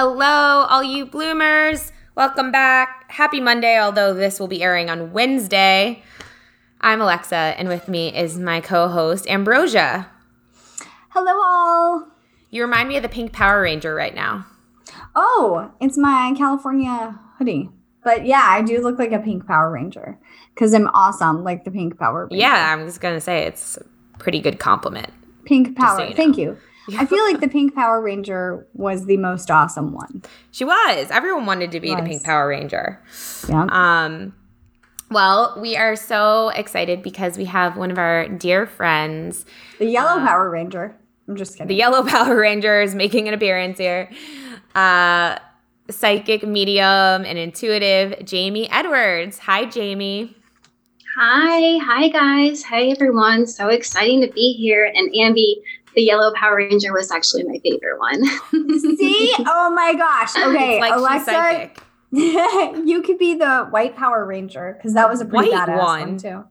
Hello, all you bloomers. Welcome back. Happy Monday, although this will be airing on Wednesday. I'm Alexa, and with me is my co host, Ambrosia. Hello, all. You remind me of the Pink Power Ranger right now. Oh, it's my California hoodie. But yeah, I do look like a Pink Power Ranger because I'm awesome, like the Pink Power Ranger. Yeah, I'm just going to say it's a pretty good compliment. Pink Power. So you know. Thank you. I feel like the Pink Power Ranger was the most awesome one. She was. Everyone wanted to be the Pink Power Ranger. Yeah. Um well, we are so excited because we have one of our dear friends, the Yellow uh, Power Ranger. I'm just kidding. The Yellow Power Ranger is making an appearance here. Uh psychic medium and intuitive Jamie Edwards. Hi Jamie. Hi, hi guys. Hi everyone. So exciting to be here. And Ambi, the yellow Power Ranger was actually my favorite one. See? Oh my gosh. Okay, like Alexa. you could be the white Power Ranger because that was a pretty white badass one. one too.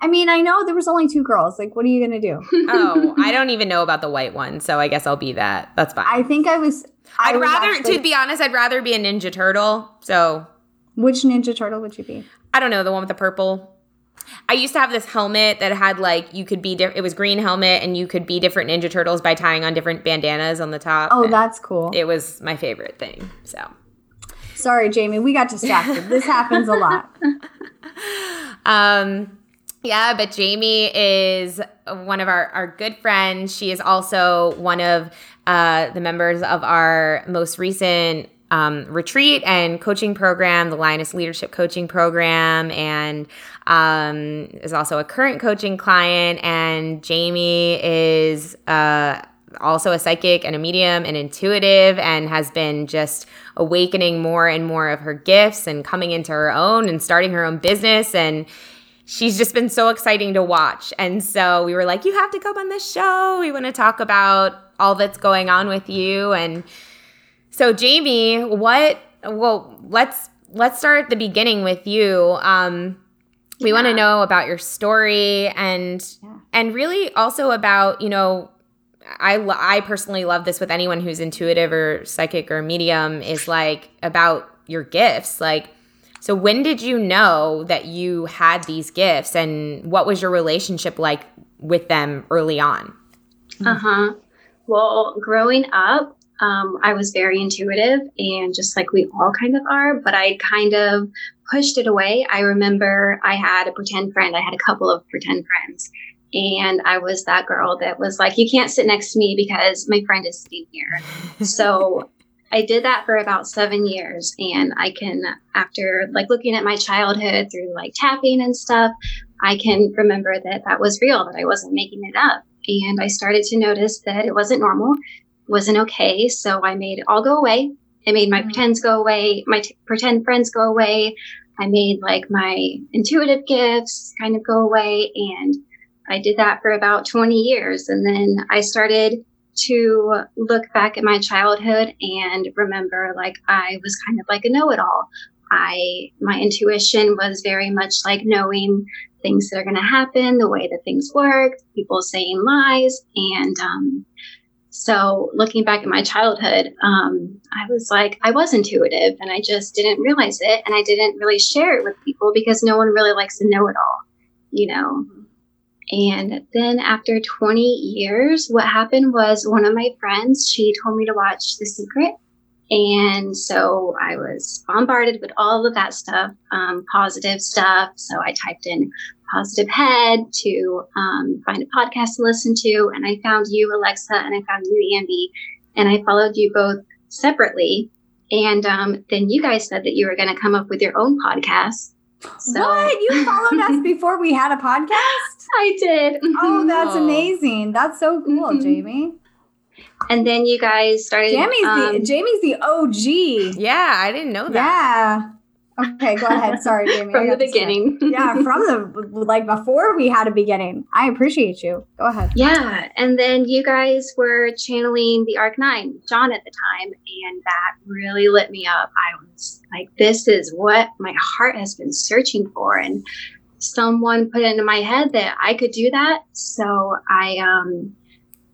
I mean, I know there was only two girls. Like, what are you gonna do? oh, I don't even know about the white one, so I guess I'll be that. That's fine. I think I was. I would rather, actually, to be honest, I'd rather be a Ninja Turtle. So, which Ninja Turtle would you be? I don't know, the one with the purple. I used to have this helmet that had like you could be di- it was green helmet and you could be different Ninja Turtles by tying on different bandanas on the top. Oh, that's cool. It was my favorite thing. So sorry, Jamie, we got distracted. this happens a lot. Um yeah, but Jamie is one of our, our good friends. She is also one of uh, the members of our most recent um, retreat and coaching program, the Lioness Leadership Coaching Program, and um, is also a current coaching client. And Jamie is uh, also a psychic and a medium and intuitive, and has been just awakening more and more of her gifts and coming into her own and starting her own business and she's just been so exciting to watch. And so we were like, you have to come on this show. We want to talk about all that's going on with you and so Jamie, what? Well, let's let's start at the beginning with you. Um, we yeah. want to know about your story and yeah. and really also about you know I I personally love this with anyone who's intuitive or psychic or medium is like about your gifts like so when did you know that you had these gifts and what was your relationship like with them early on uh-huh well growing up um, I was very intuitive and just like we all kind of are, but I kind of pushed it away. I remember I had a pretend friend, I had a couple of pretend friends. And I was that girl that was like, you can't sit next to me because my friend is sitting here. so I did that for about seven years. And I can, after like looking at my childhood through like tapping and stuff, I can remember that that was real, that I wasn't making it up. And I started to notice that it wasn't normal wasn't okay. So I made it all go away. I made my mm-hmm. pretends go away, my t- pretend friends go away. I made like my intuitive gifts kind of go away. And I did that for about 20 years. And then I started to look back at my childhood and remember like I was kind of like a know it all. I, my intuition was very much like knowing things that are going to happen, the way that things work, people saying lies. And, um, so looking back at my childhood, um, I was like, I was intuitive and I just didn't realize it. And I didn't really share it with people because no one really likes to know it all, you know. And then after 20 years, what happened was one of my friends, she told me to watch The Secret. And so I was bombarded with all of that stuff, um, positive stuff. So I typed in positive head to um, find a podcast to listen to. And I found you, Alexa, and I found you, Andy. And I followed you both separately. And um, then you guys said that you were going to come up with your own podcast. So, what? You followed us before we had a podcast? I did. Oh, that's amazing. That's so cool, mm-hmm. Jamie. And then you guys started. Jamie's um, the Jamie's the OG. Yeah, I didn't know that. Yeah. Okay, go ahead. Sorry, Jamie. from the beginning. yeah, from the like before we had a beginning. I appreciate you. Go ahead. Yeah, and then you guys were channeling the Arc Nine, John at the time, and that really lit me up. I was like, this is what my heart has been searching for, and someone put it into my head that I could do that. So I um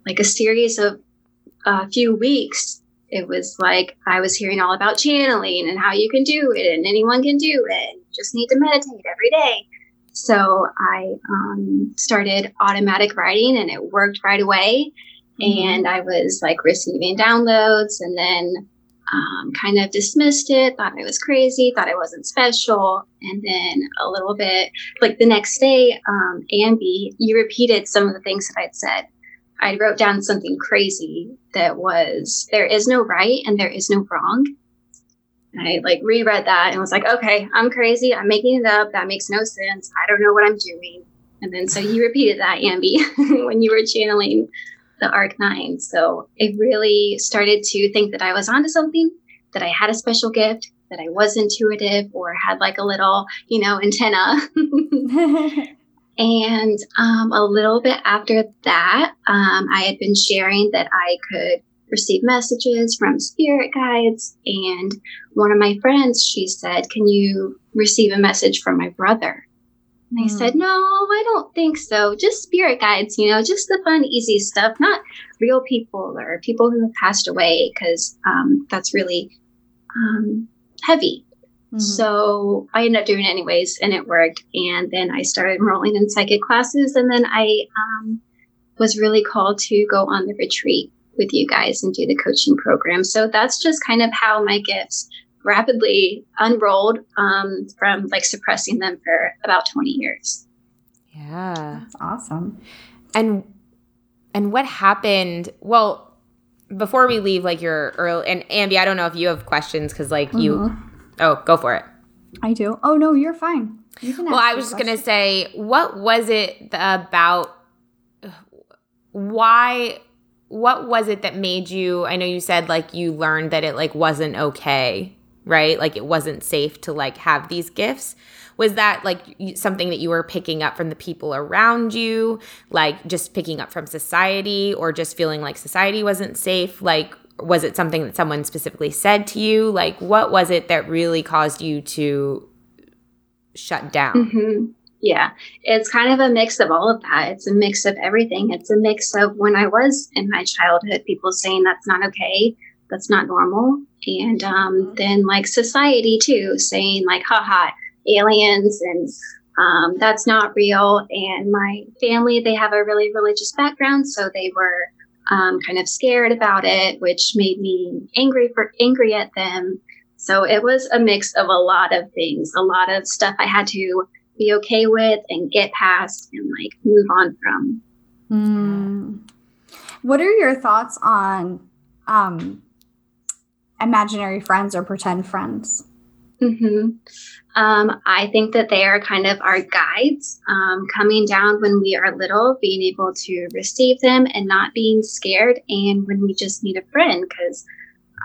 like a series of a few weeks it was like I was hearing all about channeling and how you can do it and anyone can do it. You just need to meditate every day. So I um, started automatic writing and it worked right away. Mm-hmm. And I was like receiving downloads and then um, kind of dismissed it, thought I was crazy, thought I wasn't special. And then a little bit like the next day, um, Ambi, you repeated some of the things that I'd said. I wrote down something crazy that was there is no right and there is no wrong. And I like reread that and was like, okay, I'm crazy. I'm making it up. That makes no sense. I don't know what I'm doing. And then so you repeated that, Ambi, when you were channeling the Arc Nine. So I really started to think that I was onto something, that I had a special gift, that I was intuitive or had like a little, you know, antenna. And um, a little bit after that, um, I had been sharing that I could receive messages from spirit guides. And one of my friends, she said, Can you receive a message from my brother? And I mm. said, No, I don't think so. Just spirit guides, you know, just the fun, easy stuff, not real people or people who have passed away, because um, that's really um, heavy. Mm-hmm. So I ended up doing it anyways, and it worked. And then I started enrolling in psychic classes, and then I um, was really called to go on the retreat with you guys and do the coaching program. So that's just kind of how my gifts rapidly unrolled um, from like suppressing them for about 20 years. Yeah. That's awesome. And and what happened? Well, before we leave like your early and Ambi, I don't know if you have questions because like mm-hmm. you Oh, go for it. I do. Oh no, you're fine. You well, I was just gonna say, what was it about? Why? What was it that made you? I know you said like you learned that it like wasn't okay, right? Like it wasn't safe to like have these gifts. Was that like something that you were picking up from the people around you, like just picking up from society, or just feeling like society wasn't safe? Like, was it something that someone specifically said to you? Like, what was it that really caused you to shut down? Mm-hmm. Yeah, it's kind of a mix of all of that. It's a mix of everything. It's a mix of when I was in my childhood, people saying that's not okay, that's not normal. And um, mm-hmm. then, like, society too, saying, like, haha, aliens and um, that's not real. And my family, they have a really religious background. So they were um, kind of scared about it, which made me angry for angry at them. So it was a mix of a lot of things, a lot of stuff I had to be okay with and get past and like move on from. Mm. What are your thoughts on um, imaginary friends or pretend friends? Mm-hmm. Um, I think that they are kind of our guides um, coming down when we are little, being able to receive them and not being scared. And when we just need a friend, because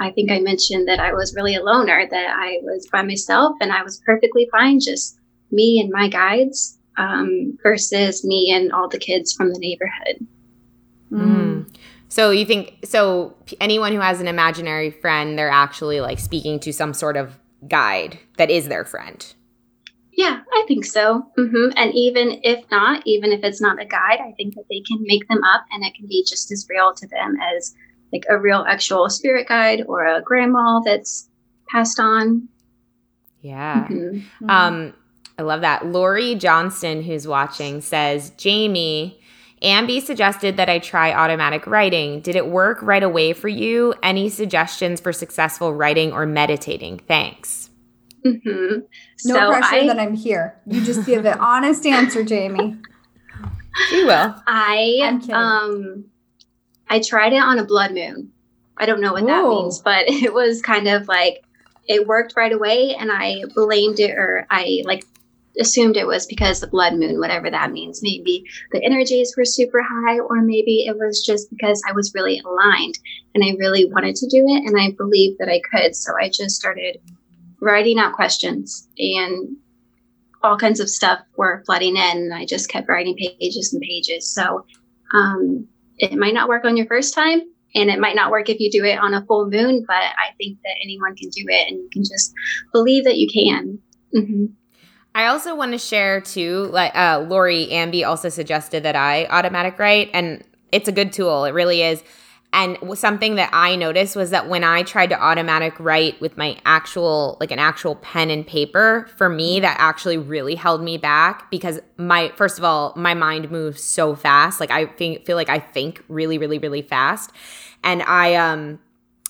I think I mentioned that I was really a loner, that I was by myself and I was perfectly fine, just me and my guides um, versus me and all the kids from the neighborhood. Mm. So you think so? Anyone who has an imaginary friend, they're actually like speaking to some sort of guide that is their friend. Yeah, I think so. Mm-hmm. And even if not, even if it's not a guide, I think that they can make them up and it can be just as real to them as like a real actual spirit guide or a grandma that's passed on. Yeah. Mm-hmm. mm-hmm. Um, I love that. Lori Johnston, who's watching, says, Jamie, Ambi suggested that I try automatic writing. Did it work right away for you? Any suggestions for successful writing or meditating? Thanks. Mm-hmm. No So pressure I- that I'm here. You just give an honest answer, Jamie. She will. I I'm um I tried it on a blood moon. I don't know what that means, but it was kind of like it worked right away and I blamed it or I like assumed it was because the blood moon, whatever that means. Maybe the energies were super high or maybe it was just because I was really aligned and I really wanted to do it and I believed that I could. So I just started writing out questions and all kinds of stuff were flooding in and I just kept writing pages and pages. So um, it might not work on your first time and it might not work if you do it on a full moon, but I think that anyone can do it and you can just believe that you can. hmm I also want to share too, like uh, Lori Ambi also suggested that I automatic write, and it's a good tool. It really is. And something that I noticed was that when I tried to automatic write with my actual, like an actual pen and paper, for me, that actually really held me back because my, first of all, my mind moves so fast. Like I think, feel like I think really, really, really fast. And I, um,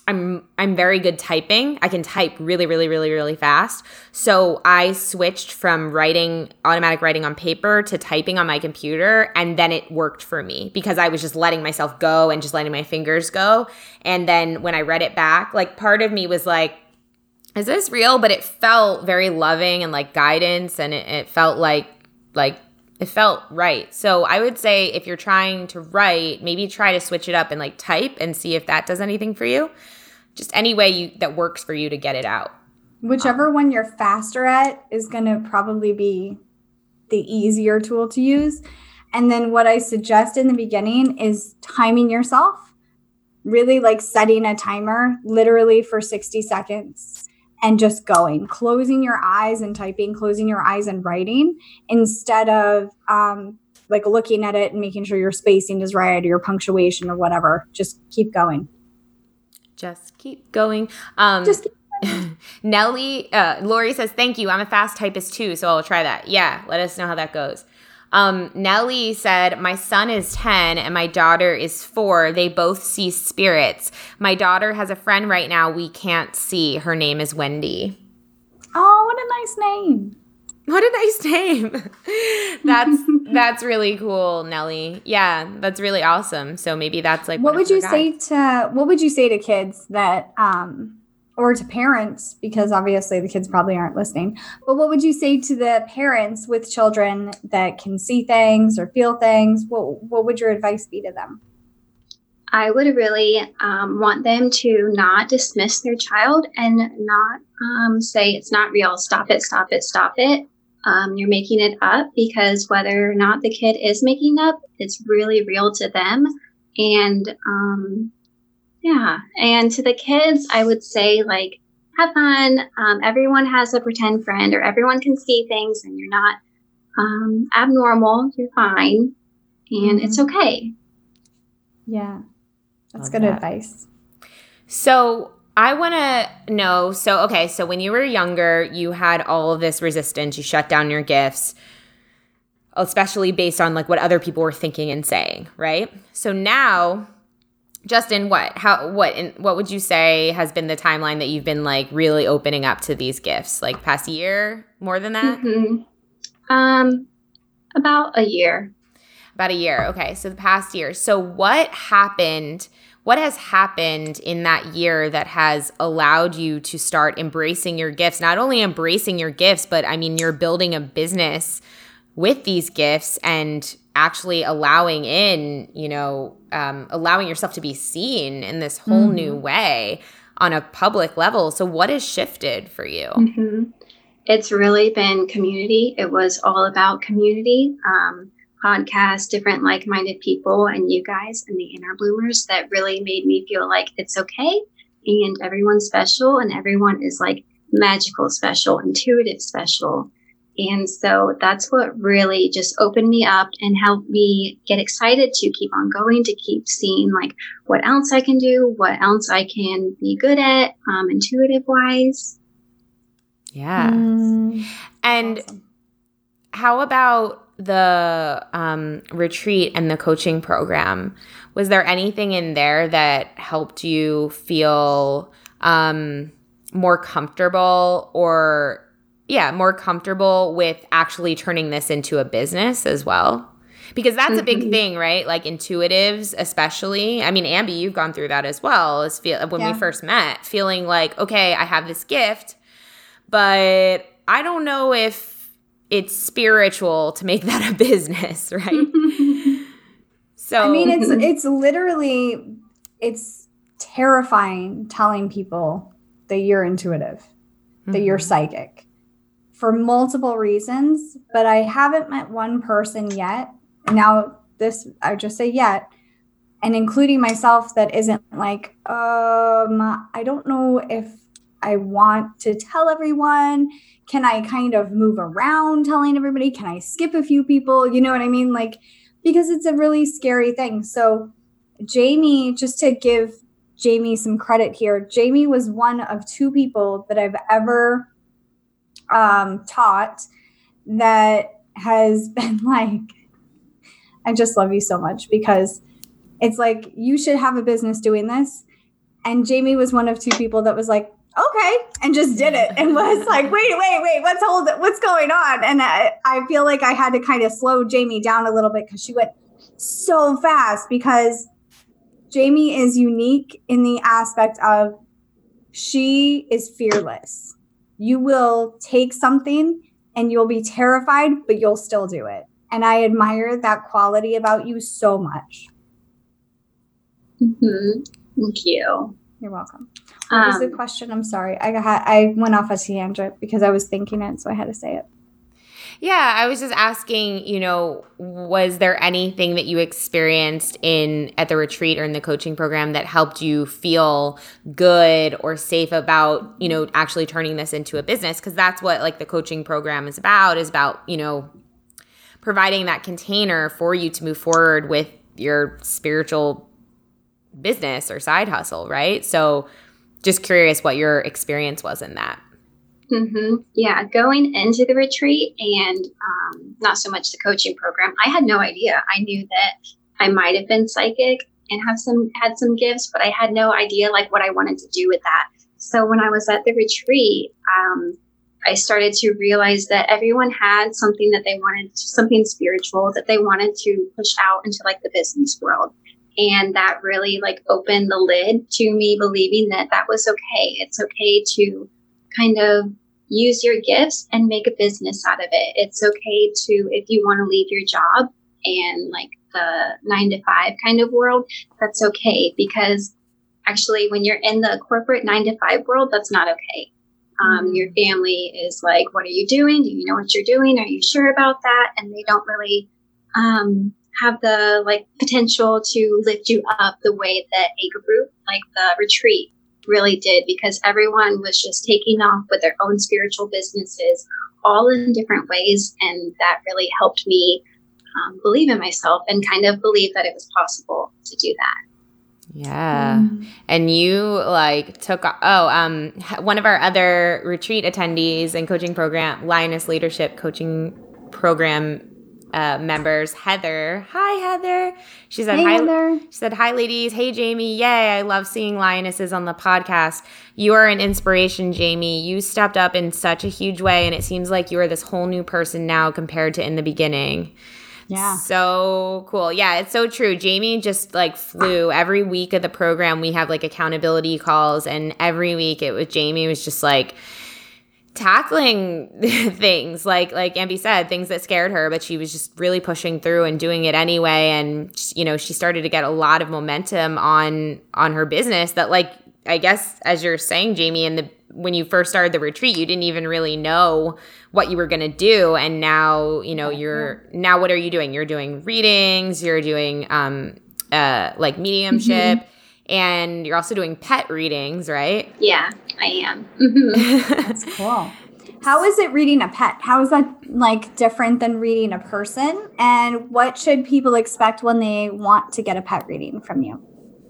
I'm I'm very good typing. I can type really really really really fast. So I switched from writing automatic writing on paper to typing on my computer and then it worked for me because I was just letting myself go and just letting my fingers go. And then when I read it back, like part of me was like is this real? But it felt very loving and like guidance and it, it felt like like it felt right. So I would say if you're trying to write, maybe try to switch it up and like type and see if that does anything for you. Just any way you that works for you to get it out. Whichever um, one you're faster at is going to probably be the easier tool to use. And then what I suggest in the beginning is timing yourself, really like setting a timer literally for 60 seconds and just going, closing your eyes and typing, closing your eyes and writing instead of um, like looking at it and making sure your spacing is right or your punctuation or whatever. Just keep going. Just keep going. Um Just Nellie, uh, Lori says, Thank you. I'm a fast typist too, so I'll try that. Yeah, let us know how that goes. Um, Nellie said, My son is 10 and my daughter is four. They both see spirits. My daughter has a friend right now we can't see. Her name is Wendy. oh, what a nice name. What a nice name. that's that's really cool, Nellie. Yeah, that's really awesome. So maybe that's like what would you say to what would you say to kids that um or to parents because obviously the kids probably aren't listening but what would you say to the parents with children that can see things or feel things what what would your advice be to them I would really um, want them to not dismiss their child and not um, say it's not real. Stop it, stop it, stop it. Um, you're making it up because whether or not the kid is making up, it's really real to them. And um, yeah, and to the kids, I would say like have fun. Um, everyone has a pretend friend, or everyone can see things, and you're not um, abnormal. You're fine, and it's okay. yeah that's Love good that. advice So I want to know. So, okay, so when you were younger, you had all of this resistance. You shut down your gifts, especially based on like what other people were thinking and saying, right? So now, Justin, what, how, what, and what would you say has been the timeline that you've been like really opening up to these gifts? Like past year, more than that? Mhm. Um, about a year. About a year. Okay. So the past year. So what happened? What has happened in that year that has allowed you to start embracing your gifts? Not only embracing your gifts, but I mean, you're building a business with these gifts and actually allowing in, you know, um, allowing yourself to be seen in this whole Mhm. new way on a public level. So, what has shifted for you? hmm It's really been community. It was all about community, um, podcasts, different like minded people, and you guys and the inner bloomers that really made me feel like it's okay and everyone's special and everyone is like magical special, intuitive special. And so that's what really just opened me up and helped me get excited to keep on going, to keep seeing like what else I can do, what else I can be good at, um, intuitive wise. Yeah. Mm, And awesome. how about the um, retreat and the coaching program, was there anything in there that helped you feel um, more comfortable or, yeah, more comfortable with actually turning this into a business as well? Because that's a big Mhm. thing, right? Like intuitives, especially. I mean, Ambi, you've gone through that as well. As feel when Yeah. we first met, feeling like, okay, I have this gift, but I don't know if it's spiritual to make that a business, right? So I mean, it's it's literally it's terrifying telling people that you're intuitive, that you're Mhm. psychic for multiple reasons, but I haven't met one person yet. Now this I just say yet, and including myself that isn't like, um, I don't know if I want to tell everyone. Can I kind of move around telling everybody? Can I skip a few people? You know what I mean? Like because it's a really scary thing. So, Jamie, just to give Jamie some credit here, Jamie was one of two people that I've ever um, taught that has been like, I just love you so much because it's like you should have a business doing this. And Jamie was one of two people that was like, okay, and just did it and was like, wait, wait, wait, what's hold what's going on? And I, I feel like I had to kind of slow Jamie down a little bit because she went so fast because Jamie is unique in the aspect of she is fearless. You will take something and you'll be terrified, but you'll still do it. And I admire that quality about you so much. Mhm. Thank you. You're welcome. What was the Um, question? I'm sorry. I got I went off a tangent because I was thinking it, so I had to say it. Yeah, I was just asking, you know, was there anything that you experienced in at the retreat or in the coaching program that helped you feel good or safe about, you know, actually turning this into a business because that's what like the coaching program is about is about, you know, providing that container for you to move forward with your spiritual business or side hustle, right? So just curious what your experience was in that. Hmm Yeah, going into the retreat and um, not so much the coaching program, I had no idea. I knew that I might have been psychic and have some had some gifts, but I had no idea like what I wanted to do with that. So when I was at the retreat, um, I started to realize that everyone had something that they wanted, something spiritual that they wanted to push out into like the business world. And that really like opened the lid to me believing that that was okay. It's okay to kind of use your gifts and make a business out of it. It's okay to, if you want to leave your job and like the nine to five kind of world, that's okay because actually, when you're in the corporate nine to five world, that's not okay. Um. Your family is like, What are you doing? Do you know what you're doing? Are you sure about that? And they don't really um, have the like potential to lift you up the way that a group like the retreat really did because everyone was just taking off with their own spiritual businesses all in different ways and that really helped me um, believe in myself and kind of believe that it was possible to do that Yeah. Mm. And you like took oh um h- one of our other retreat attendees and coaching program Lioness Leadership Coaching Program uh, members Heather. Hi Heather. She said Hey, hi. Heather. She said hi ladies. Hey Jamie. Yay! I love seeing lionesses on the podcast. You are an inspiration, Jamie. You stepped up in such a huge way, and it seems like you are this whole new person now compared to in the beginning. Yeah. So cool. Yeah, it's so true. Jamie just like flew every week of the program. We have like accountability calls, and every week it was Jamie was just like tackling things like like Ambi said things that scared her but she was just really pushing through and doing it anyway. And you know she started to get a lot of momentum on on her business that like I guess as you're saying Jamie in the when you first started the retreat you didn't even really know what you were going to do. And now you know you're now what are you doing? You're doing readings you're doing um uh like mediumship and you're also doing pet readings right yeah i am Mhm. That's cool. How is it reading a pet? How is that like different than reading a person? And what should people expect when they want to get a pet reading from you?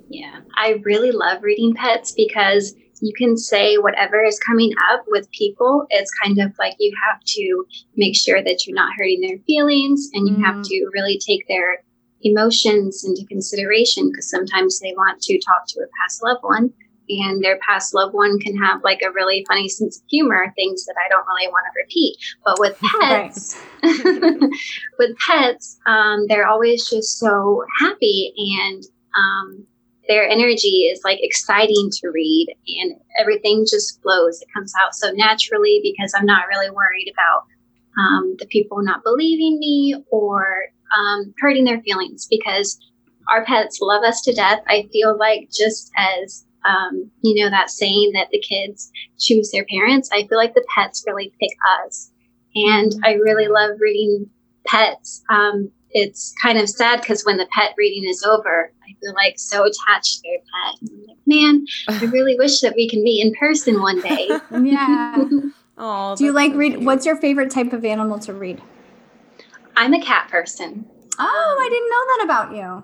Yeah, I really love reading pets because you can say whatever is coming up with people. It's kind of like you have to make sure that you're not hurting their feelings and you mm. have to really take their emotions into consideration because sometimes they want to talk to a past loved one and their past loved one can have like a really funny sense of humor, things that I don't really want to repeat. But with pets, with pets, um, they're always just so happy and um, their energy is like exciting to read and everything just flows. It comes out so naturally because I'm not really worried about um, the people not believing me or um, hurting their feelings because our pets love us to death. I feel like just as um, you know that saying that the kids choose their parents. I feel like the pets really pick us, and I really love reading pets. Um, it's kind of sad because when the pet reading is over, I feel like so attached to their pet. I'm like, man, I really wish that we can meet in person one day. yeah. Oh, do you like read? What's your favorite type of animal to read? I'm a cat person. Oh, I didn't know that about you.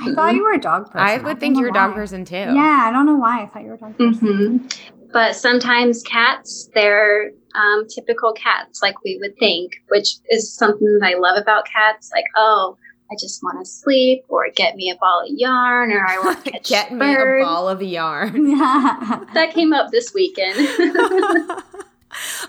I thought you were a dog person. I would I think you're a dog why. person too. Yeah, I don't know why I thought you were a dog person. Mm-hmm. But sometimes cats, they're um, typical cats, like we would think, which is something that I love about cats. Like, oh, I just want to sleep, or get me a ball of yarn, or I want to catch get a me a ball of yarn. that came up this weekend.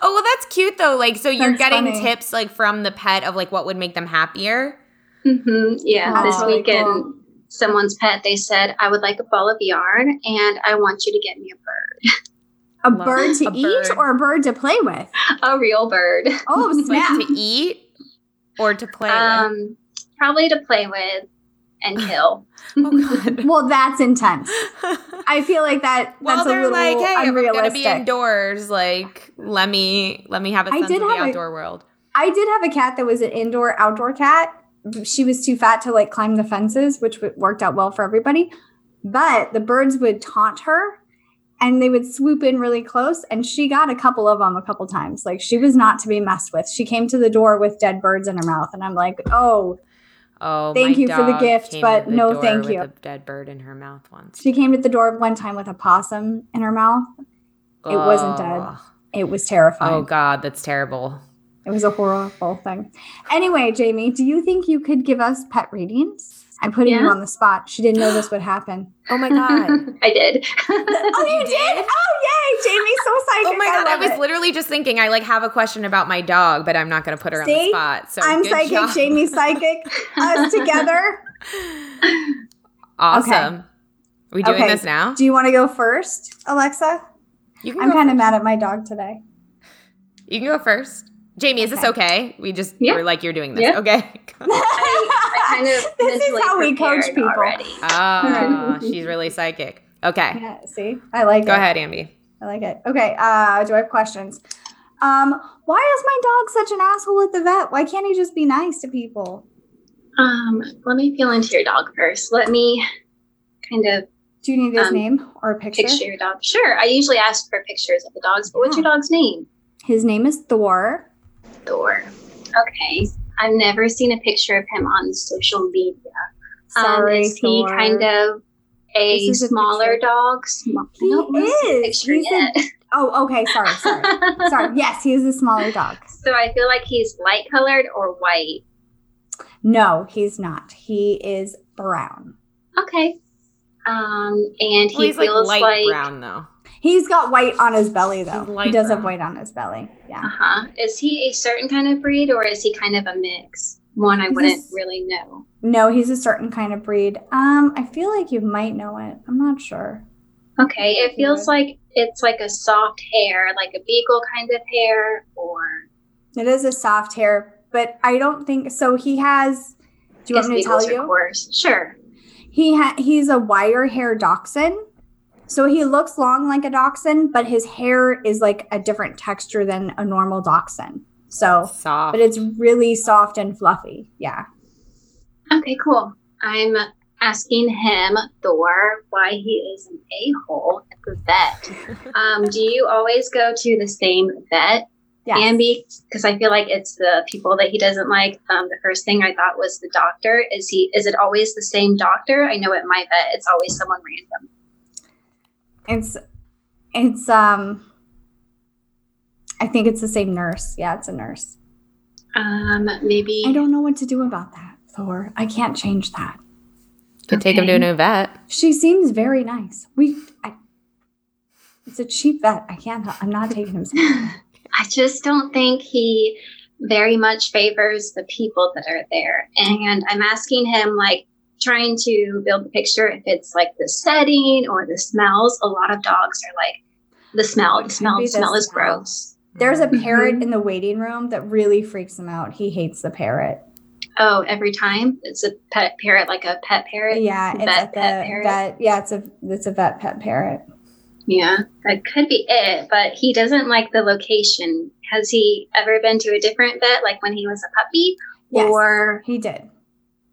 oh well, that's cute though. Like, so you're that's getting funny. tips like from the pet of like what would make them happier. Mm-hmm. Yeah, oh, this weekend. Cool someone's pet, they said, I would like a ball of yarn and I want you to get me a bird. A bird to a eat bird. or a bird to play with? A real bird. Oh, snap. like to eat or to play um, with? Probably to play with and kill. oh, well, that's intense. I feel like that. Well, that's they're a little like, hey. I'm gonna be indoors. Like, let me let me have a sense of the outdoor a, world. I did have a cat that was an indoor outdoor cat, she was too fat to like climb the fences, which worked out well for everybody. But the birds would taunt her and they would swoop in really close and she got a couple of them a couple times like she was not to be messed with she came to the door with dead birds in her mouth and i'm like oh oh thank you for the gift but the no thank you a dead bird in her mouth once she came to the door one time with a possum in her mouth oh. it wasn't dead oh. it was terrifying oh god that's terrible it was a horrible thing. Anyway, Jamie, do you think you could give us pet readings? I'm putting yeah. you on the spot. She didn't know this would happen. Oh my god, I did. oh, you, did? Oh, yay, Jamie! So psychic. Oh my god, I, I was it. literally just thinking. I like have a question about my dog, but I'm not going to put her See? on the spot. So I'm psychic. Job. Jamie's psychic. Us together. Awesome. Okay. Are we doing okay. this now? Do you want to go first, Alexa? You can I'm kind of mad at my dog today. You can go first. Jamie, is okay. this okay? We just yeah. we're like you're doing this. Yeah. Okay. I, I kind of this is how we coach people. Already. Oh, she's really psychic. Okay. Yeah, see? I like Go it. Go ahead, Ambi. I like it. Okay. Uh, do I have questions? Um, why is my dog such an asshole at the vet? Why can't he just be nice to people? Um, let me feel into your dog first. Let me kind of do you need his um, name or a picture? Picture your dog. Sure. I usually ask for pictures of the dogs, but yeah. what's your dog's name? His name is Thor. Thor. Okay. I've never seen a picture of him on social media. Um, Sorry, um, is he Thor. kind of a smaller a dog? Small, he is. He's a, oh, okay. Sorry, sorry, sorry. Yes, he is a smaller dog. So I feel like he's light colored or white. No, he's not. He is brown. Okay. Um, and he well, feels like, like brown though. He's got white on his belly though. He does brown. have white on his belly. Yeah. Uh huh. Is he a certain kind of breed or is he kind of a mix? One I he's wouldn't a, really know. No, he's a certain kind of breed. Um, I feel like you might know it. I'm not sure. Okay, it feels like it's like a soft hair, like a beagle kind of hair, or it is a soft hair, but I don't think so. He has. Do you want me to tell you? Of course, sure. He ha- he's a wire hair dachshund. So he looks long like a dachshund, but his hair is like a different texture than a normal dachshund. So soft. But it's really soft and fluffy. Yeah. Okay, cool. I'm asking him, Thor, why he is an a hole at the vet. um, do you always go to the same vet? Yes. Ambi, because I feel like it's the people that he doesn't like. Um, the first thing I thought was the doctor. Is he? Is it always the same doctor? I know at my vet, it's always someone random. It's It's um I think it's the same nurse. Yeah, it's a nurse. Um, maybe I don't know what to do about that, Thor. I can't change that. Could take him to a new vet. She seems very nice. We I, it's a cheap vet. I can't I'm not taking him. I just don't think he very much favors the people that are there. And I'm asking him, like, trying to build the picture if it's like the setting or the smells. A lot of dogs are like, the smell, the smell, the smell is gross. There's a parrot Mhm. in the waiting room that really freaks him out. He hates the parrot. Oh, every time it's a pet parrot, like a pet parrot. Yeah, it's Vet pet parrot? vet. Yeah, it's a it's a vet pet parrot. Yeah, that could be it. But he doesn't like the location. Has he ever been to a different vet, like when he was a puppy, Yes, or he did.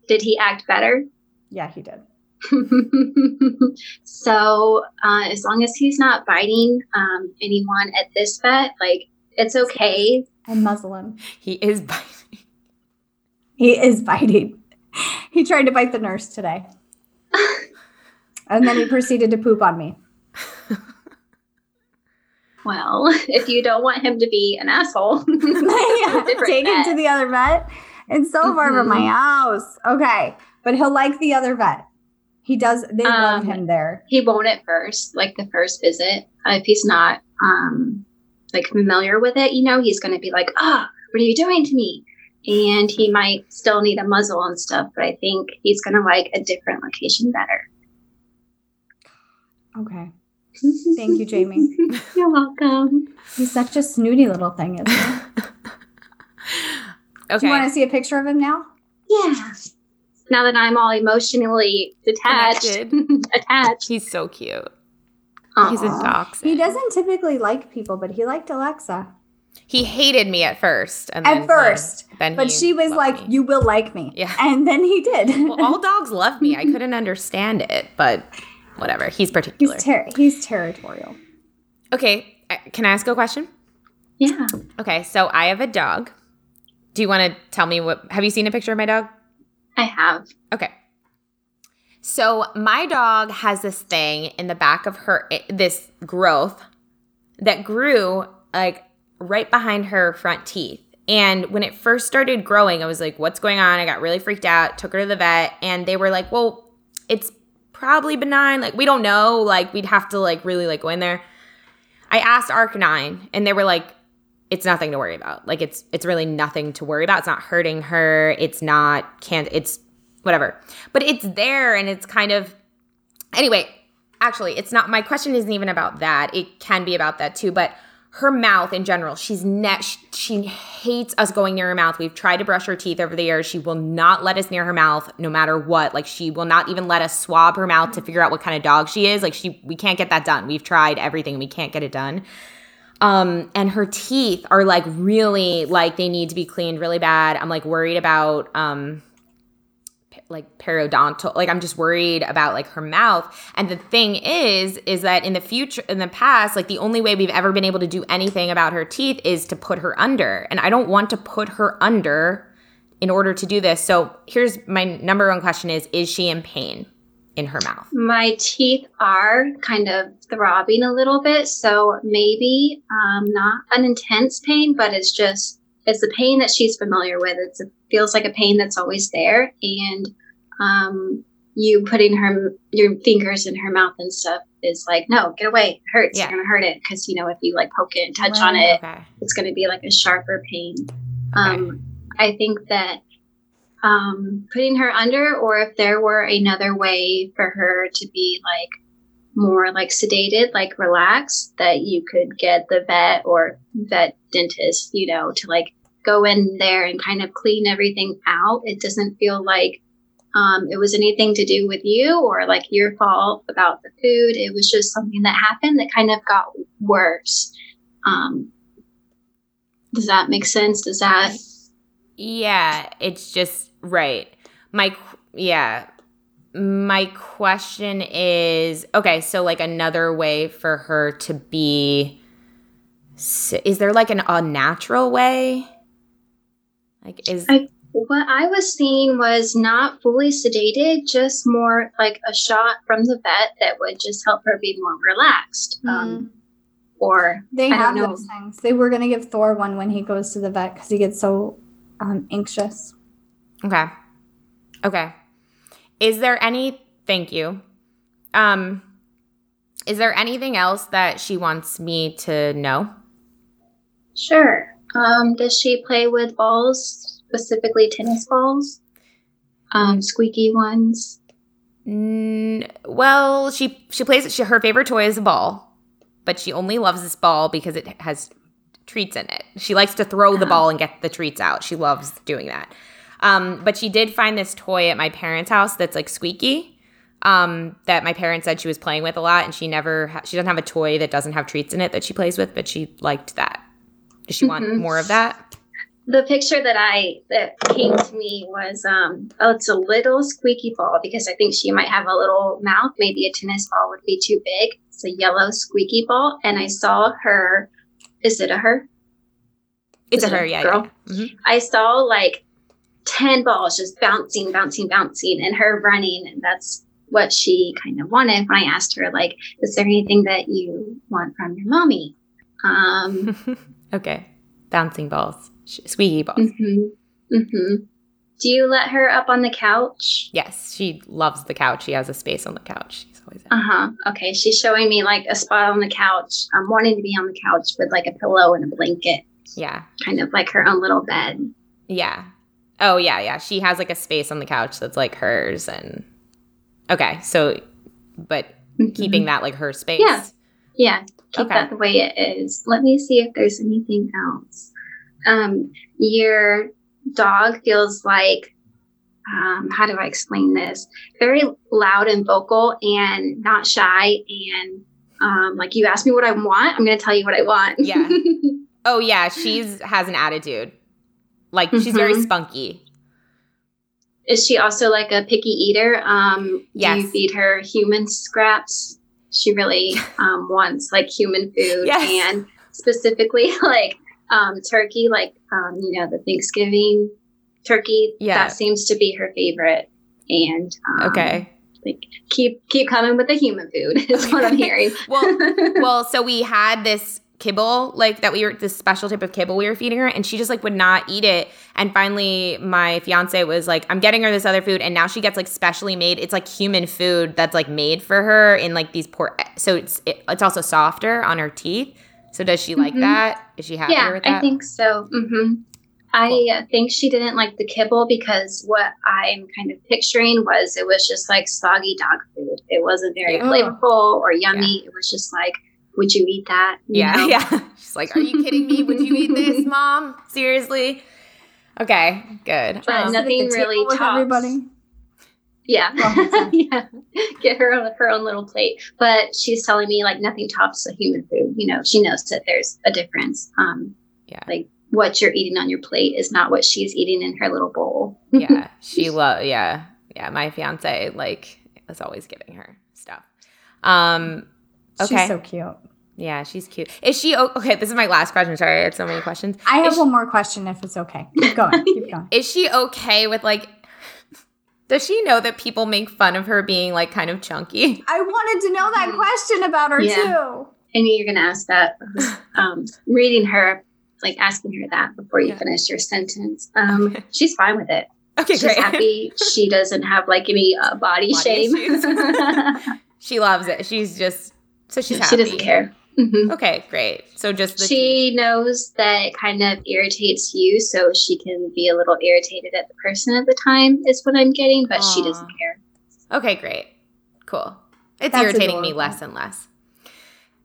did he act better? Yeah, he did. so uh, as long as he's not biting um, anyone at this vet, like it's okay. And muzzle him. He is biting. He is biting. He tried to bite the nurse today. and then he proceeded to poop on me. Well, if you don't want him to be an asshole, yeah, different take him to the other vet. It's so far from my house. Okay. But he'll like the other vet. He does they love Um, him there. he won't at first, like the first visit. Uh, if he's not um, like familiar with it, you know, he's going to be like, "Ah, what are you doing to me?" And he might still need a muzzle and stuff, but I think he's going to like a different location better. Okay. Thank you, Jamie. You're welcome. He's such a snooty little thing, isn't he? Okay. Do you want to see a picture of him now? Yeah. Now that I'm all emotionally detached, attached. He's so cute. He's a dachshund. He doesn't typically like people, but he liked Alexa. He hated me at first. And At then- first, then But she was like, me. You will like me. Yeah. And then he did. Well, all dogs love me. I couldn't understand it, but whatever. He's particular. he's, ter- he's territorial. okay. Can I ask a question? Yeah. Okay. So I have a dog. Do you want to tell me what? Have you seen a picture of my dog? I have. Okay. So my dog has this thing in the back of her, eh, this growth that grew like right behind her front teeth. And when it first started growing, I was like, what's going on? I got really freaked out, took her to the vet, and they were like, well, it's probably benign. Like, we don't know. Like, we'd have to like really like go in there. I asked Arc Nine, and they were like, it's nothing to worry about. Like it's it's really nothing to worry about. It's not hurting her. It's not can't it's whatever. But it's there and it's kind of anyway, actually, it's not my question isn't even about that. It can be about that too, but her mouth in general, she's net she, she hates us going near her mouth. We've tried to brush her teeth over the years. She will not let us near her mouth no matter what. Like she will not even let us swab her mouth to figure out what kind of dog she is. Like she we can't get that done. We've tried everything. We can't get it done um and her teeth are like really like they need to be cleaned really bad. I'm like worried about um like periodontal like i'm just worried about like her mouth. And the thing is is that in the future in the past like the only way we've ever been able to do anything about her teeth is to put her under. And i don't want to put her under in order to do this. So here's my number one question is is she in pain in her mouth My teeth are kind of throbbing a little bit, so maybe um, not an intense pain, but it's just it's the pain that she's familiar with. It's, it feels like a pain that's always there, and um, you putting her your fingers in her mouth and stuff is like, no, get away, it hurts. Yeah. You're gonna hurt it because you know if you like poke it and touch on it, okay it's going to be like a sharper pain. Um, I think that um, putting her under, or if there were another way for her to be like more like sedated, like relaxed, that you could get the vet or vet dentist, you know, to like go in there and kind of clean everything out. It doesn't feel like um, it was anything to do with you or like your fault about the food. It was just something that happened that kind of got worse. Um, does that make sense? Does that? Yeah, it's just right. My yeah. My question is okay, so like another way for her to be is there like an unnatural way? Like is I- What I was seeing was not fully sedated, just more like a shot from the vet that would just help her be more relaxed. Um, or They I have don't know. those things. They were gonna give Thor one when he goes to the vet because he gets so um, anxious. Okay. Okay. Is there any thank you. Um is there anything else that she wants me to know? Sure. Um, does she play with balls, specifically tennis balls? Um, squeaky ones. Mm, well, she she plays she, her favorite toy is a ball, but she only loves this ball because it has treats in it. She likes to throw the Uh-huh. ball and get the treats out. She loves doing that. Um, but she did find this toy at my parents' house that's like squeaky. Um, that my parents said she was playing with a lot, and she never ha- she doesn't have a toy that doesn't have treats in it that she plays with, but she liked that. Does she want Mhm. more of that? The picture that I that came to me was um, oh, it's a little squeaky ball because I think she might have a little mouth. Maybe a tennis ball would be too big. It's a yellow squeaky ball, and I saw her. Is it a her? It's a her, a yeah, girl? yeah. Mhm. I saw like 10 balls just bouncing, bouncing, bouncing, and her running. And that's what she kind of wanted when I asked her, like, is there anything that you want from your mommy? Um, okay, bouncing balls, squeaky balls. mhm, mhm. Do you let her up on the couch? Yes, she loves the couch. She has a space on the couch. She's always Uh huh. Okay. She's showing me like a spot on the couch. I'm wanting to be on the couch with like a pillow and a blanket, yeah, kind of like her own little bed. yeah. Oh yeah, yeah. She has like a space on the couch that's like hers, and okay. So, but Mhm. keeping that like her space. Yeah. Yeah, keep Okay. that the way it is. Let me see if there's anything else. Um, your dog feels like, um, how do I explain this? Very loud and vocal and not shy. And um, like you ask me what I want, I'm going to tell you what I want. Yeah. Oh yeah, she's has an attitude. Like she's very Mhm. spunky. is she also like a picky eater? Um, Do you feed her human scraps? She really um, wants like human food Yes. and specifically like um, turkey, like um, you know the Thanksgiving turkey. Yeah. that seems to be her favorite. And um, Okay. like keep keep coming with the human food is what I'm hearing. Well, well, so we had this kibble like that we were this special type of kibble we were feeding her and she just like would not eat it and finally my fiance was like i'm getting her this other food and now she gets like specially made it's like human food that's like made for her in like these poor so it's it, it's also softer on her teeth so does she like Mhm. that is she happy yeah, with that I think so. mm-hmm. I uh, think she didn't like the kibble because what I'm kind of picturing was it was just like soggy dog food. It wasn't very Yeah. flavorful or yummy. It was just like, would you eat that? You yeah know? yeah she's like are you kidding me would you eat this mom seriously okay good But Um, nothing Sit at the table really with tops. everybody. Yeah. Yeah. Get her on her own little plate. But she's telling me like nothing tops the human food. You know, she knows that there's a difference. Um, Yeah. Like what you're eating on your plate is not what she's eating in her little bowl. yeah she love yeah yeah my fiance like is always giving her stuff um okay She's so cute. yeah she's cute is she okay this is my last question sorry i had so many questions I have Is- one more question if it's okay. Keep going. Keep going. is she okay with like does she know that people make fun of her being like kind of chunky I wanted to know that question about her Yeah. too. I knew you're going to ask that. Um, reading her, like asking her that before you Yeah. finish your sentence. Um, she's fine with it. okay She's great happy. She doesn't have like any uh, body, Body shame. she loves it she's just so she's happy. she doesn't care. Mhm. okay great so just the She knows that it kind of irritates you, so she can be a little irritated at the person at the time, is what I'm getting, but she doesn't care. okay great cool it's That's irritating me less and less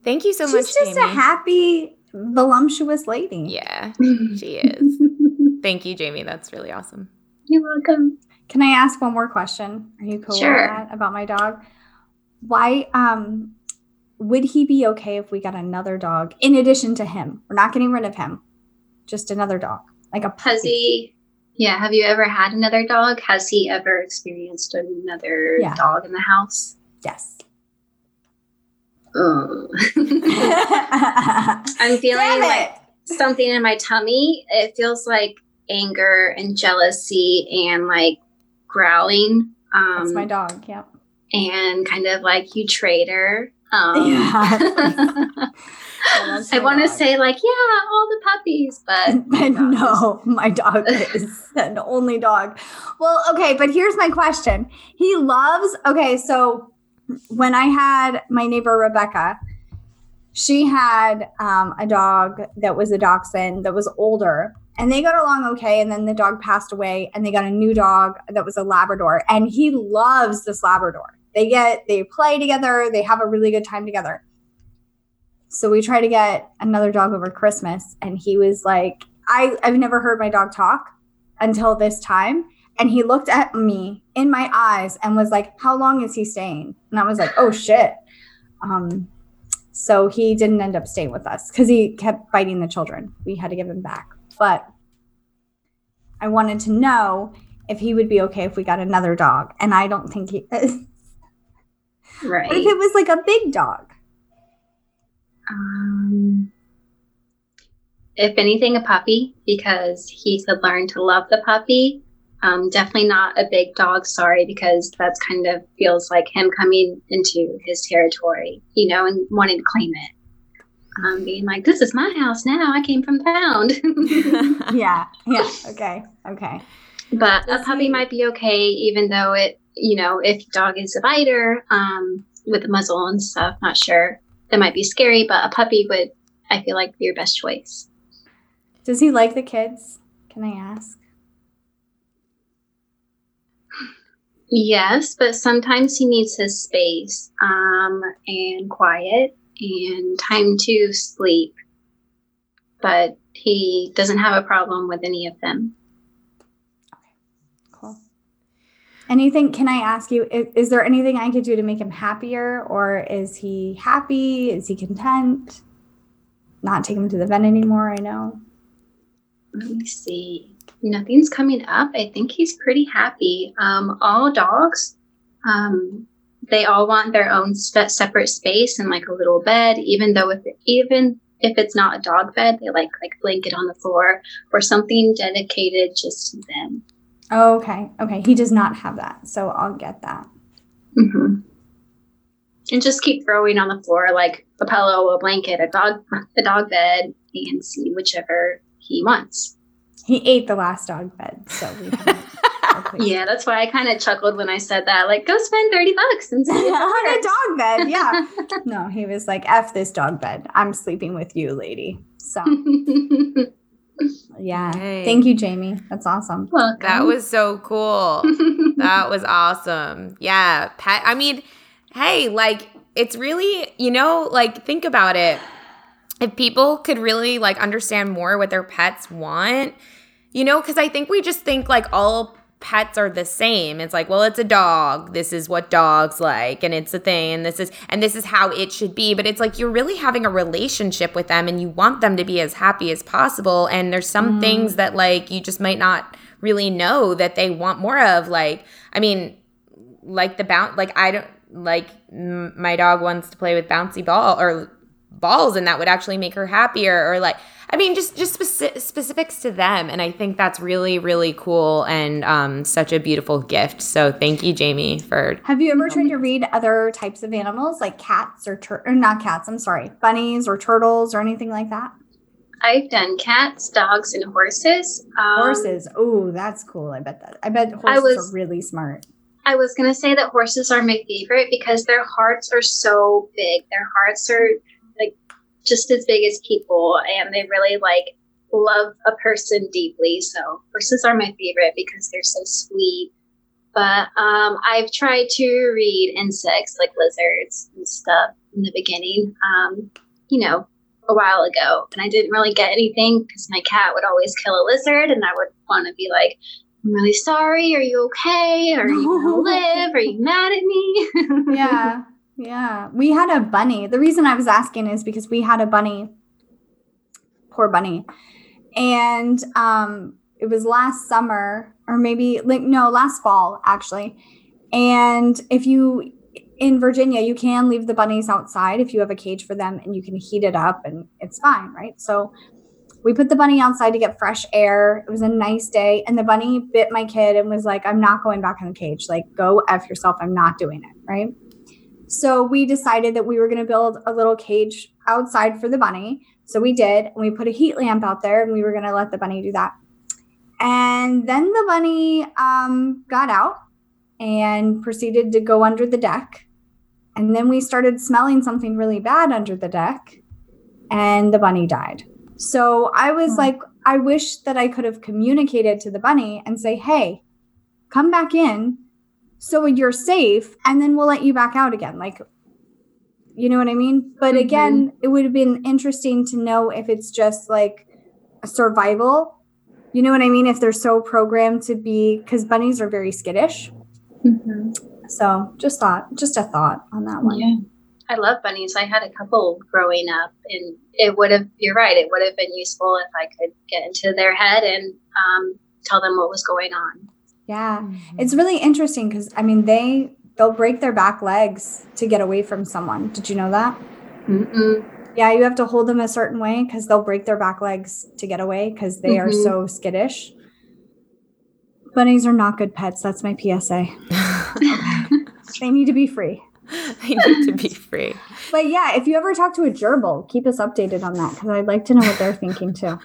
thank you so She's much She's just Jamie. a happy, voluptuous lady. yeah she is Thank you, Jamie. That's really awesome. You're welcome. Can I ask one more question? Are you cool Sure. with that about my dog? Why um would he be okay if we got another dog in addition to him? We're not getting rid of him. Just another dog. Like a Has puppy. he, yeah, have you ever had another dog? Has he ever experienced another Yeah. dog in the house? Yes. Oh. I'm feeling like something in my tummy. It feels like anger and jealousy and like growling. Um, That's my dog. Yep. and kind of like you traitor. Um, Yeah. I want to say like, yeah, all the puppies, but but no, my dog is an only dog. Well, okay, but here's my question. He loves. Okay, so when I had my neighbor Rebecca, she had um, a dog that was a dachshund that was older, and they got along okay. And then the dog passed away, and they got a new dog that was a Labrador, and he loves this Labrador. They get they play together, they have a really good time together. So we try to get another dog over Christmas, and he was like, I, I've never heard my dog talk until this time. And he looked at me in my eyes and was like, How long is he staying? And I was like, Oh shit. Um, so he didn't end up staying with us because he kept biting the children. We had to give him back. But I wanted to know if he would be okay if we got another dog. And I don't think he is. Right. What if it was like a big dog? Um, if anything, a puppy because he could learn to love the puppy. Um, definitely not a big dog. Sorry, because that's kind of feels like him coming into his territory, you know, and wanting to claim it. Um, being like, "This is my house now. I came from pound." yeah. Yeah. Okay. Okay. But a puppy might be okay, even though it, you know, if dog is a biter um, with a muzzle and stuff. Not sure. That might be scary, but a puppy would, I feel like, be your best choice. Does he like the kids? Can I ask? Yes, but sometimes he needs his space um, and quiet and time to sleep. But he doesn't have a problem with any of them. Cool. Anything? Can I ask you? Is, is there anything I could do to make him happier, or is he happy? Is he content? Not take him to the vet anymore. I know. Let me see. Nothing's coming up. I think he's pretty happy. Um, all dogs, um, they all want their own separate space and like a little bed. Even though if even if it's not a dog bed, they like like blanket on the floor or something dedicated just to them. Oh, okay. Okay. He does not have that, so I'll get that. hmm And just keep throwing on the floor like a pillow, a blanket, a dog, a dog bed, and see whichever he wants. He ate the last dog bed, so we. Yeah, that's why I kind of chuckled when I said that. Like, go spend thirty bucks and see. on a dog bed. Yeah. No, he was like, "F this dog bed. I'm sleeping with you, lady." So yeah. Hey. Thank you, Jamie. That's awesome. Welcome. That was so cool. that was awesome. Yeah. Pet, I mean, hey, like, it's really, you know, like, think about it. If people could really, like, understand more what their pets want, you know, because I think we just think, like, all pets are the same. It's like, well, it's a dog. This is what dogs like, and it's a thing, and this is and this is how it should be. But it's like you're really having a relationship with them and you want them to be as happy as possible. And there's some mm. things that like you just might not really know that they want more of. Like, I mean, like the bounce like I don't like m- my dog wants to play with bouncy ball or balls and that would actually make her happier or like I mean just just speci- specifics to them and I think that's really really cool and um such a beautiful gift. So thank you Jamie for Have you ever tried to read other types of animals like cats or, tur- or not cats? I'm sorry, bunnies or turtles or anything like that? I've done cats, dogs, and horses. Um, Horses. Oh, that's cool. I bet that. I bet horses I was- are really smart. I was gonna say that horses are my favorite because their hearts are so big. Their hearts are like just as big as people, and they really like love a person deeply. So horses are my favorite because they're so sweet. But um, I've tried to read insects like lizards and stuff in the beginning. Um, you know, a while ago, and I didn't really get anything because my cat would always kill a lizard, and I would want to be like, I'm really sorry. Are you okay? Are you gonna live? Are you mad at me? yeah. Yeah. We had a bunny. The reason I was asking is because we had a bunny. Poor bunny. And um it was last summer or maybe like no, last fall actually. And if you in Virginia, you can leave the bunnies outside if you have a cage for them and you can heat it up and it's fine, right? So we put the bunny outside to get fresh air. It was a nice day. And the bunny bit my kid and was like, I'm not going back in the cage. Like, go F yourself. I'm not doing it. Right. So we decided that we were going to build a little cage outside for the bunny. So we did. And we put a heat lamp out there and we were going to let the bunny do that. And then the bunny um, got out and proceeded to go under the deck. And then we started smelling something really bad under the deck, and the bunny died. So I was Hmm. like, I wish that I could have communicated to the bunny and say, hey, come back in so you're safe, and then we'll let you back out again. Like, you know what I mean? But Mhm. again, it would have been interesting to know if it's just like a survival. You know what I mean? If they're so programmed to be, because bunnies are very skittish. Mhm. So just thought, just a thought on that one. Yeah. I love bunnies. I had a couple growing up, and it would have, you're right, it would have been useful if I could get into their head and um, tell them what was going on. Yeah. It's really interesting because I mean they they'll break their back legs to get away from someone. Did you know that? Mm-mm. Yeah, you have to hold them a certain way because they'll break their back legs to get away because they are Mhm. so skittish. Bunnies are not good pets. That's my PSA. They need to be free. they need to be free. But yeah, if you ever talk to a gerbil, keep us updated on that because I'd like to know what they're thinking too.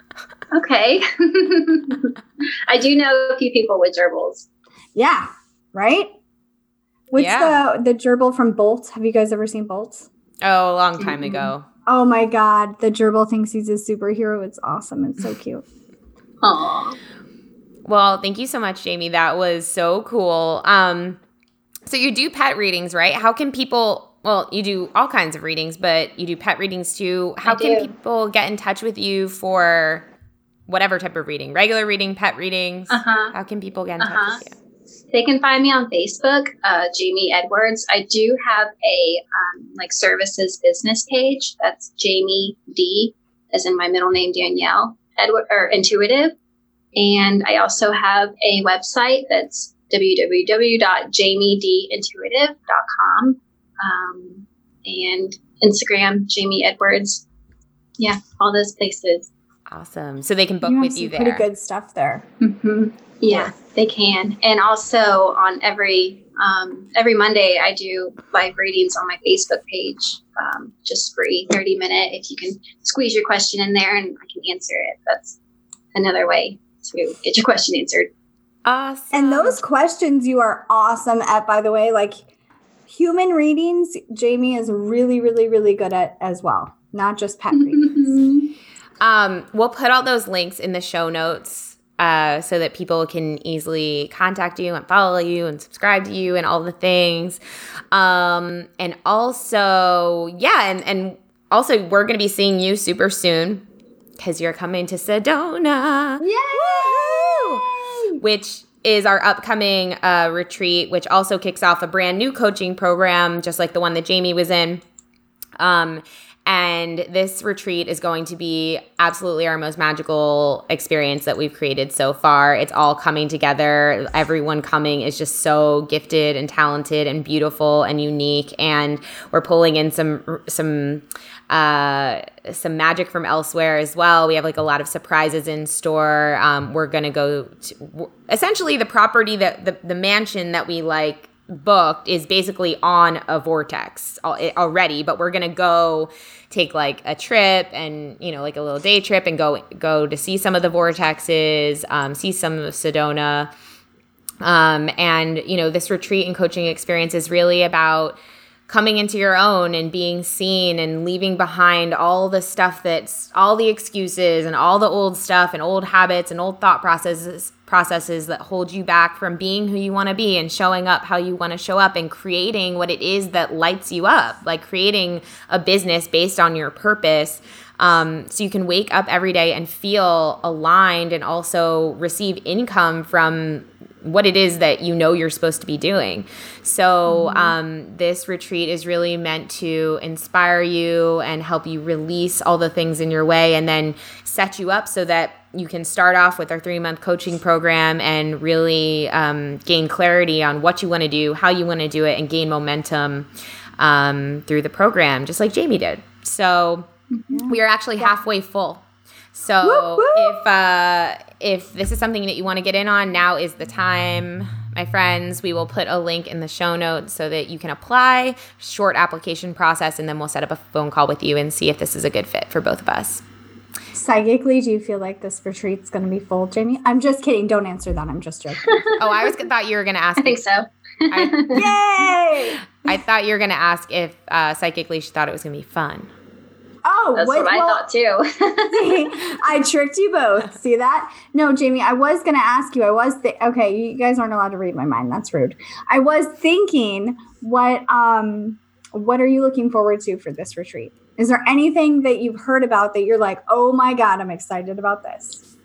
Okay. I do know a few people with gerbils. Yeah, right? What's Yeah. the the gerbil from Bolt? Have you guys ever seen Bolt? Oh, a long time Mhm. ago. Oh my god, the gerbil thinks he's a superhero. It's awesome. It's so cute. Aw. Well, thank you so much, Jamie. That was so cool. Um, so you do pet readings, right? How can people? Well, you do all kinds of readings, but you do pet readings too. How I can do. people get in touch with you for whatever type of reading? Regular reading, pet readings. Uh-huh. How can people get in touch Uh-huh. with you? They can find me on Facebook, uh, Jamie Edwards. I do have a um, like services business page. That's Jamie D, as in my middle name Danielle Edward or Intuitive, and I also have a website that's www.jamiedintuitive.com um, and Instagram Jamie Edwards. Yeah, all those places. Awesome. So they can book you with some you pretty there. good stuff there. hmm Yeah, they can. And also on every um, every Monday, I do live readings on my Facebook page, um, just free, thirty minute. If you can squeeze your question in there, and I can answer it. That's another way to get your question answered. Awesome. And those questions you are awesome at, by the way. Like human readings, Jamie is really, really, really good at as well. Not just pet readings. Um, we'll put all those links in the show notes uh, so that people can easily contact you and follow you and subscribe to you and all the things. Um, and also, yeah, and, and also we're going to be seeing you super soon because you're coming to Sedona Yay! which is our upcoming uh, retreat, which also kicks off a brand new coaching program, just like the one that Jamie was in. Um, and this retreat is going to be absolutely our most magical experience that we've created so far. It's all coming together. Everyone coming is just so gifted and talented and beautiful and unique. And we're pulling in some some uh, some magic from elsewhere as well. We have like a lot of surprises in store. Um, we're gonna go to essentially the property that the, the mansion that we like booked is basically on a vortex already but we're gonna go take like a trip and you know like a little day trip and go go to see some of the vortexes um, see some of sedona um, and you know this retreat and coaching experience is really about coming into your own and being seen and leaving behind all the stuff that's all the excuses and all the old stuff and old habits and old thought processes processes that hold you back from being who you want to be and showing up how you want to show up and creating what it is that lights you up like creating a business based on your purpose. Um, so you can wake up every day and feel aligned and also receive income from what it is that you know you're supposed to be doing. So, um, this retreat is really meant to inspire you and help you release all the things in your way and then set you up so that you can start off with our three month coaching program and really um, gain clarity on what you want to do, how you want to do it, and gain momentum um, through the program, just like Jamie did. So, we are actually halfway full. So Whoop, whoop. if uh, if this is something that you want to get in on, now is the time. my friends, we will put a link in the show notes so that you can apply, short application process, and then we'll set up a phone call with you and see if this is a good fit for both of us. Psychically, do you feel like this retreat's going to be full, Jamie? I'm just kidding. Don't answer that. I'm just joking. oh, I was thought you were going to ask. I think so. I, Yay! I thought you were going to ask if uh, psychically she thought it was going to be fun. Oh, that's what, what I well, thought too. I tricked you both. See that? No, Jamie, I was going to ask you. I was th- okay. You guys aren't allowed to read my mind. That's rude. I was thinking, what um, what are you looking forward to for this retreat? Is there anything that you've heard about that you're like, oh my god, I'm excited about this?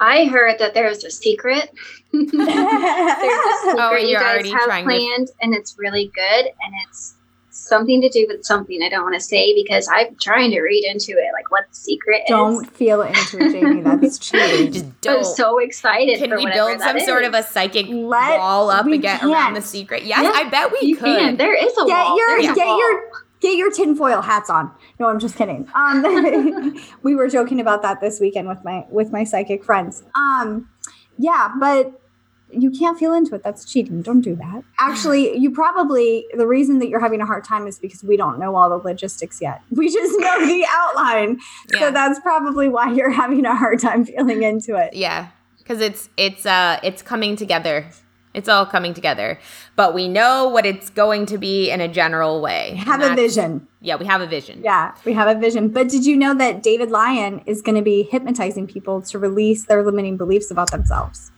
I heard that there's a secret. there's a secret oh, you guys have planned, to- and it's really good, and it's something to do with something I don't want to say because I'm trying to read into it, like what the secret don't is. feel into it, Jamie. That's cheating. Just don't. I'm so excited. Can we build some sort of a psychic Let, wall up and get around the secret? Yes, yeah, I bet we you could. Can. There is a get wall. Your, get wall. your get your tinfoil hats on. No, I'm just kidding. Um, we were joking about that this weekend with my with my psychic friends. Um, yeah, but you can't feel into it. That's cheating. Don't do that. Actually, you probably, the reason that you're having a hard time is because we don't know all the logistics yet. We just know the outline. Yeah. So that's probably why you're having a hard time feeling into it. Yeah. Cause it's, it's, uh, it's coming together. It's all coming together, but we know what it's going to be in a general way. Have a vision. Yeah, we have a vision. Yeah, we have a vision. But did you know that David Lyon is going to be hypnotizing people to release their limiting beliefs about themselves?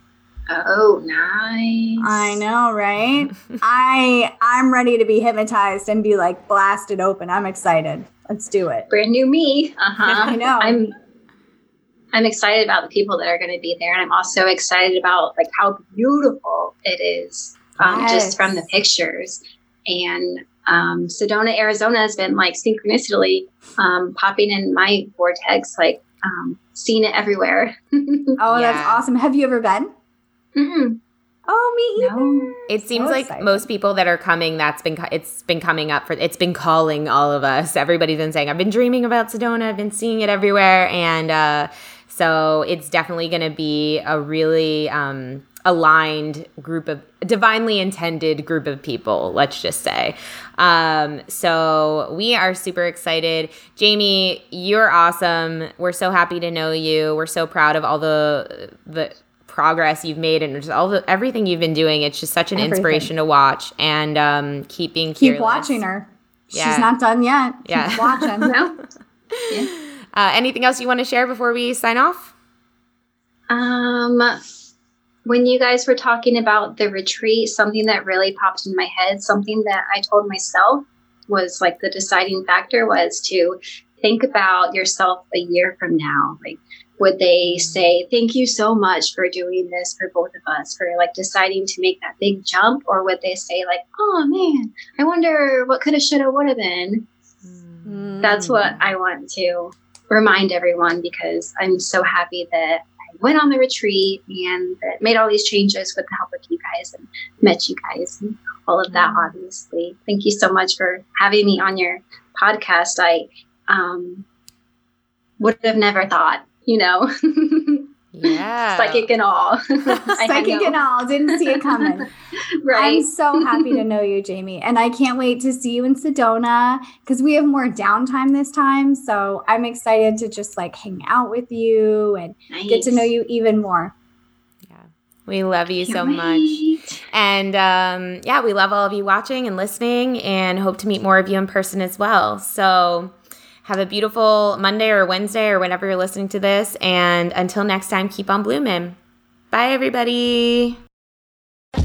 Oh, nice. I know, right? I I'm ready to be hypnotized and be like blasted open. I'm excited. Let's do it. Brand new me. Uh-huh. I know. I'm I'm excited about the people that are going to be there and I'm also excited about like how beautiful it is um, yes. just from the pictures. And um, Sedona, Arizona has been like synchronicity um, popping in my vortex, like um, seeing it everywhere. oh, yeah. that's awesome. Have you ever been? Mm-hmm. Oh, me either. No. It seems so like exciting. most people that are coming, that's been it's been coming up for it's been calling all of us. Everybody's been saying, "I've been dreaming about Sedona. I've been seeing it everywhere," and uh, so it's definitely going to be a really um, aligned group of divinely intended group of people. Let's just say. Um, so we are super excited, Jamie. You're awesome. We're so happy to know you. We're so proud of all the the progress you've made and just all the everything you've been doing. It's just such an everything. inspiration to watch and um, keep being keep watching her. Yeah. She's not done yet. Yeah, keep watching. no. Yeah. Uh, anything else you want to share before we sign off? Um, when you guys were talking about the retreat, something that really popped in my head, something that I told myself was like the deciding factor was to think about yourself a year from now. Like, would they say thank you so much for doing this for both of us for like deciding to make that big jump or would they say like oh man i wonder what could have should have would have been mm. that's what i want to remind everyone because i'm so happy that i went on the retreat and that made all these changes with the help of you guys and met you guys and all of that mm. obviously thank you so much for having me on your podcast i um, would have never thought you know. Yeah. Psychic and all. Psychic and all. Didn't see it coming. right. I'm so happy to know you, Jamie. And I can't wait to see you in Sedona because we have more downtime this time. So I'm excited to just like hang out with you and nice. get to know you even more. Yeah. We love you so wait. much. And um, yeah, we love all of you watching and listening and hope to meet more of you in person as well. So have a beautiful Monday or Wednesday or whenever you're listening to this. And until next time, keep on blooming. Bye, everybody.